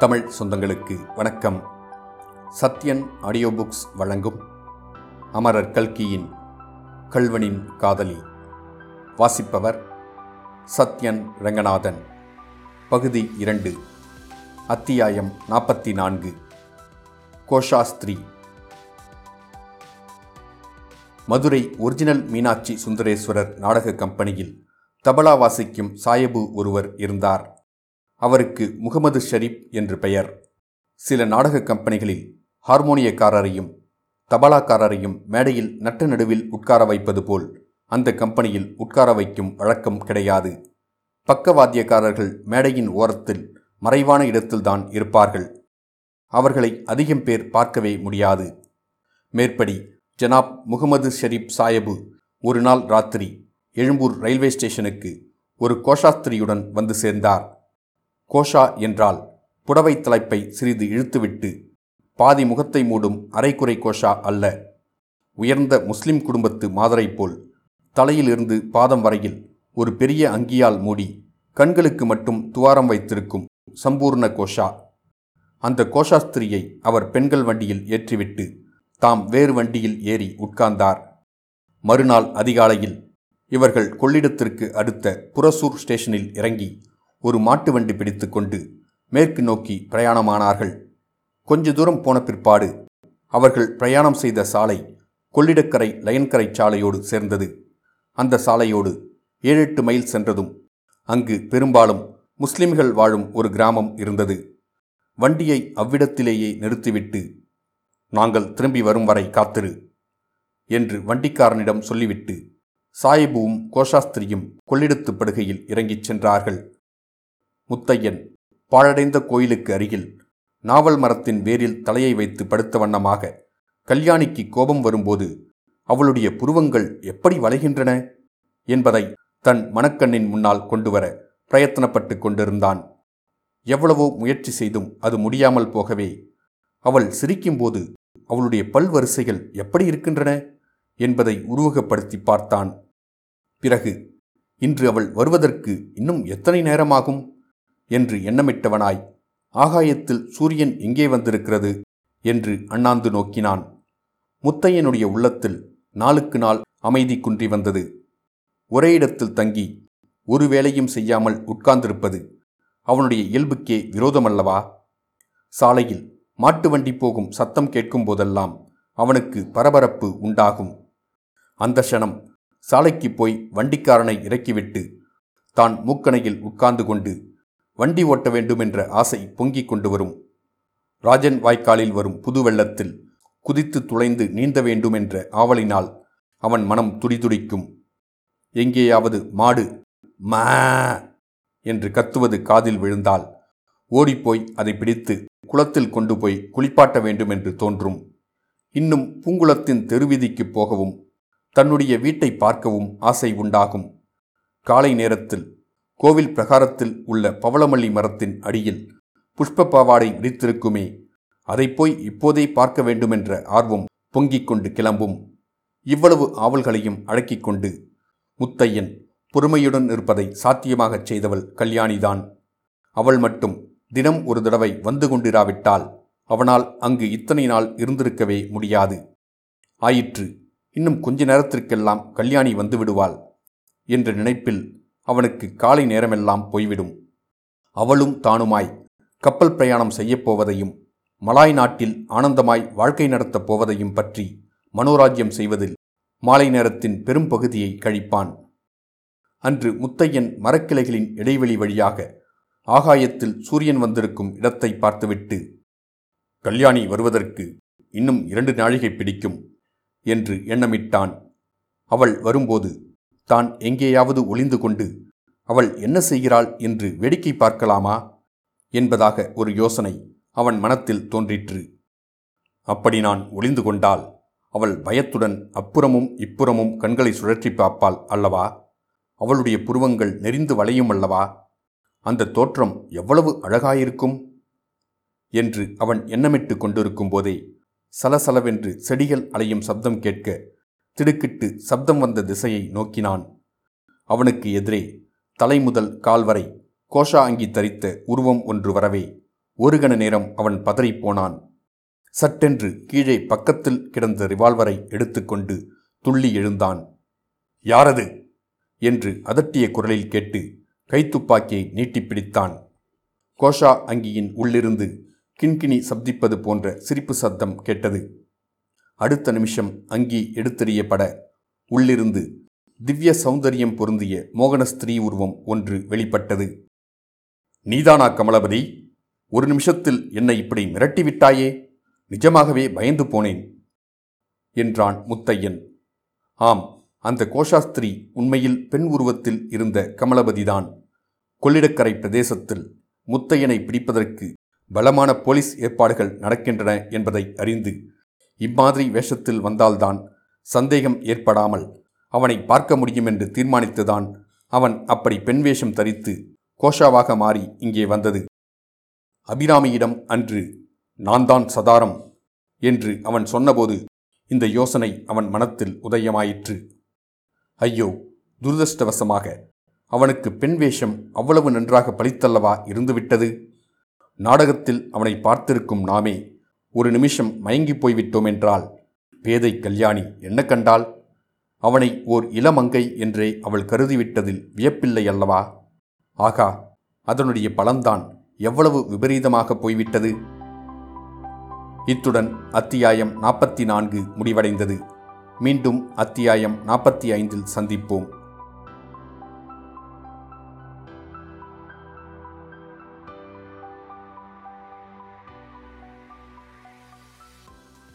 தமிழ் சொந்தங்களுக்கு வணக்கம். Sathyan audio books வழங்கும் அமரர் கல்கியின் கல்வனின் காதலி. வாசிப்பவர் சத்யன் ரங்கநாதன். பகுதி இரண்டு அத்தியாயம் நாற்பத்தி நான்கு கோஷாஸ்திரி. மதுரை ஒரிஜினல் மீனாட்சி சுந்தரேஸ்வரர் நாடக கம்பெனியில் தபலா வாசிக்கும் சாயபு ஒருவர் இருந்தார். அவருக்கு முகமது ஷரீப் என்று பெயர். சில நாடக கம்பெனிகளில் ஹார்மோனியக்காரரையும் தபாலாக்காரரையும் மேடையில் நட்டு நடுவில் உட்கார வைப்பது போல் அந்த கம்பெனியில் உட்கார வைக்கும் வழக்கம் கிடையாது. பக்கவாத்தியக்காரர்கள் மேடையின் ஓரத்தில் மறைவான இடத்தில்தான் இருப்பார்கள். அவர்களை அதிகம் பேர் பார்க்கவே முடியாது. மேற்படி ஜனாப் முகமது ஷரீப் சாயபு ஒரு நாள் ராத்திரி எழும்பூர் ரயில்வே ஸ்டேஷனுக்கு ஒரு கோஷாஸ்திரியுடன் வந்து சேர்ந்தார். கோஷா என்றால் புடவை தலைப்பை சிறிது இழுத்துவிட்டு பாதி முகத்தை மூடும் அரைக்குறை கோஷா அல்ல. உயர்ந்த முஸ்லிம் குடும்பத்து மாதரை போல் தலையிலிருந்து பாதம் வரையில் ஒரு பெரிய அங்கியால் மூடி கண்களுக்கு மட்டும் துவாரம் வைத்திருக்கும் சம்பூர்ண கோஷா. அந்த கோஷாஸ்திரியை அவர் பெண்கள் வண்டியில் ஏற்றிவிட்டு தாம் வேறு வண்டியில் ஏறி உட்கார்ந்தார். மறுநாள் அதிகாலையில் இவர்கள் கொள்ளிடத்திற்கு அடுத்த புரசூர் ஸ்டேஷனில் இறங்கி ஒரு மாட்டு வண்டி பிடித்துக்கொண்டு மேற்கு நோக்கி பிரயாணமானார்கள். கொஞ்ச தூரம் போன பிற்பாடு அவர்கள் பிரயாணம் செய்த சாலை கொள்ளிடக்கரை லயன்கரை சாலையோடு சேர்ந்தது. அந்த சாலையோடு ஏழெட்டு மைல் சென்றதும் அங்கு பெரும்பாலும் முஸ்லிம்கள் வாழும் ஒரு கிராமம் இருந்தது. வண்டியை அவ்விடத்திலேயே நிறுத்திவிட்டு நாங்கள் திரும்பி வரும் வரை காத்திரு என்று வண்டிக்காரனிடம் சொல்லிவிட்டு சாயிபுவும் கோஷாஸ்திரியும் கொள்ளிடத்து படுகையில் இறங்கிச் சென்றார்கள். முத்தையன். பாழடைந்த கோயிலுக்கு அருகில் நாவல் மரத்தின் வேரில் தலையை வைத்து படுத்த வண்ணமாக கல்யாணிக்கு கோபம் வரும்போது அவளுடைய புருவங்கள் எப்படி வளைகின்றன? என்பதை தன் மனக்கண்ணின் முன்னால் கொண்டுவர பிரயத்தனப்பட்டு கொண்டிருந்தான். எவ்வளவோ முயற்சி செய்தும் அது முடியாமல் போகவே அவள் சிரிக்கும்போது அவளுடைய பல்வரிசைகள் எப்படி இருக்கின்றன? என்பதை உருவகப்படுத்தி பார்த்தான். பிறகு இன்று அவள் வருவதற்கு இன்னும் எத்தனை நேரமாகும்? என்று எண்ணமிட்டவனாய். ஆகாயத்தில் சூரியன் எங்கே வந்திருக்கிறது? என்று அண்ணாந்து நோக்கினான். முத்தையனுடைய உள்ளத்தில் நாளுக்கு நாள் அமைதி குன்றி வந்தது. ஒரே இடத்தில் தங்கி ஒரு வேலையும் செய்யாமல் உட்கார்ந்திருப்பது அவனுடைய இயல்புக்கே விரோதமல்லவா? சாலையில் மாட்டு வண்டி போகும் சத்தம் கேட்கும் போதெல்லாம் அவனுக்கு பரபரப்பு உண்டாகும். அந்த க்ஷணம் சாலைக்கு போய் வண்டிக்காரனை இறக்கிவிட்டு தான் மூக்கணையில் உட்கார்ந்து கொண்டு வண்டி ஓட்ட வேண்டுமென்ற ஆசை பொங்கிக் கொண்டு வரும். ராஜன் வாய்க்காலில் வரும் புது வெள்ளத்தில் குதித்து துளைந்து நீந்த வேண்டுமென்ற ஆவலினால் அவன் மனம் துடிதுடிக்கும். எங்கேயாவது மாடு மா என்று கத்துவது காதில் விழுந்தால் ஓடிப்போய் அதை பிடித்து குளத்தில் கொண்டு போய் குளிப்பாட்ட வேண்டும் என்று தோன்றும். இன்னும் பூங்குளத்தின் தெருவீதிக்கு போகவும் தன்னுடைய வீட்டை பார்க்கவும் ஆசை உண்டாகும். காலை நேரத்தில் கோவில் பிரகாரத்தில் உள்ள பவளமல்லி மரத்தின் அடியில் புஷ்ப பாவாடை விரித்திருக்குமே. அதை போய் இப்போதே பார்க்க வேண்டுமென்ற ஆர்வம் பொங்கிக் கொண்டு கிளம்பும். இவ்வளவு ஆவல்களையும் அடக்கிக் கொண்டு முத்தையன் பொறுமையுடன் இருப்பதை சாத்தியமாகச் செய்தவள் கல்யாணிதான். அவள் மட்டும் தினம் ஒரு தடவை வந்து கொண்டிராவிட்டால் அவனால் அங்கு இத்தனை நாள் இருந்திருக்கவே முடியாது. ஆயிற்று இன்னும் கொஞ்ச நேரத்திற்கெல்லாம் கல்யாணி வந்துவிடுவாள் என்ற நினைப்பில் அவனுக்கு காலை நேரமெல்லாம் போய்விடும். அவளும் தானுமாய் கப்பல் பிரயாணம் செய்யப்போவதையும் மலாய் நாட்டில் ஆனந்தமாய் வாழ்க்கை நடத்தப் போவதையும் பற்றி மனோராஜ்யம் செய்வதில் மாலை நேரத்தின் பெரும் பகுதியை கழிப்பான். அன்று முத்தையன் மரக்கிளைகளின் இடைவெளி வழியாக ஆகாயத்தில் சூரியன் வந்திருக்கும் இடத்தை பார்த்துவிட்டு கல்யாணி வருவதற்கு இன்னும் இரண்டு நாழிகை பிடிக்கும் என்று எண்ணமிட்டான். அவள் வரும்போது தான் எங்கேயாவது ஒளிந்து கொண்டு அவள் என்ன செய்கிறாள் என்று வேடிக்கை பார்க்கலாமா? என்பதாக ஒரு யோசனை அவன் மனத்தில் தோன்றிற்று. அப்படி நான் ஒளிந்து கொண்டால் அவள் பயத்துடன் அப்புறமும் இப்புறமும் கண்களை சுழற்றி பார்ப்பாள் அல்லவா? அவளுடைய புருவங்கள் நெறிந்து வளையும் அல்லவா? அந்த தோற்றம் எவ்வளவு அழகாயிருக்கும்? என்று அவன் எண்ணமிட்டு கொண்டிருக்கும் போதே சலசலவென்று செடிகள் அலையும் சப்தம் கேட்க திடுக்கிட்டு சப்தம் வந்த திசையை நோக்கினான். அவனுக்கு எதிரே தலை முதல் கோஷா அங்கி தரித்த உருவம் ஒன்று வரவே ஒரு கண நேரம் அவன் பதறிப்போனான் சட்டென்று கீழே பக்கத்தில் கிடந்த ரிவால்வரை எடுத்துக்கொண்டு துள்ளி எழுந்தான். யாரது? என்று அதட்டிய குரலில் கேட்டு கைத்துப்பாக்கியை நீட்டிப் பிடித்தான். கோஷா அங்கியின் உள்ளிருந்து கிண்கிணி சப்திப்பது போன்ற சிரிப்பு சத்தம் கேட்டது. அடுத்த நிமிஷம் அங்கி எடுத்தெறியப்பட உள்ளிருந்து திவ்ய சௌந்தரியம் பொருந்திய மோகன ஸ்திரீ உருவம் ஒன்று வெளிப்பட்டது. நீதானா கமலபதி ஒரு நிமிஷத்தில் என்னை இப்படி மிரட்டிவிட்டாயே நிஜமாகவே பயந்து போனேன் என்றான் முத்தையன். ஆம் அந்த கோஷாஸ்திரி உண்மையில் பெண் உருவத்தில் இருந்த கமலபதிதான் கொள்ளிடக்கரை பிரதேசத்தில் முத்தையனை பிடிப்பதற்கு பலமான போலீஸ் ஏற்பாடுகள் நடக்கின்றன என்பதை அறிந்து இம்மாதிரி வேஷத்தில் வந்தால்தான் சந்தேகம் ஏற்படாமல் அவனை பார்க்க முடியும் என்று தீர்மானித்துதான் அவன் அப்படி பெண் வேஷம் தரித்து கோஷாவாக மாறி இங்கே வந்தது. அபிராமியிடம் அன்று நான் தான் சதாரம் என்று அவன் சொன்னபோது இந்த யோசனை அவன் மனத்தில் உதயமாயிற்று. ஐயோ துரதிருஷ்டவசமாக அவனுக்கு பெண் வேஷம் அவ்வளவு நன்றாக பளித்தல்லவா இருந்துவிட்டது? நாடகத்தில் அவனை பார்த்திருக்கும் நாமே ஒரு நிமிஷம் மயங்கி போய்விட்டோம் என்றால் பேதை கல்யாணி என்ன கண்டால் அவனை ஓர் இளமங்கை என்றே அவள் கருதிவிட்டதில் வியப்பில்லை அல்லவா? ஆகா அதனுடைய பலன்தான் எவ்வளவு விபரீதமாக போய்விட்டது? இத்துடன் அத்தியாயம் நாற்பத்தி நான்கு முடிவடைந்தது. மீண்டும் அத்தியாயம் நாற்பத்தி ஐந்தில் சந்திப்போம்.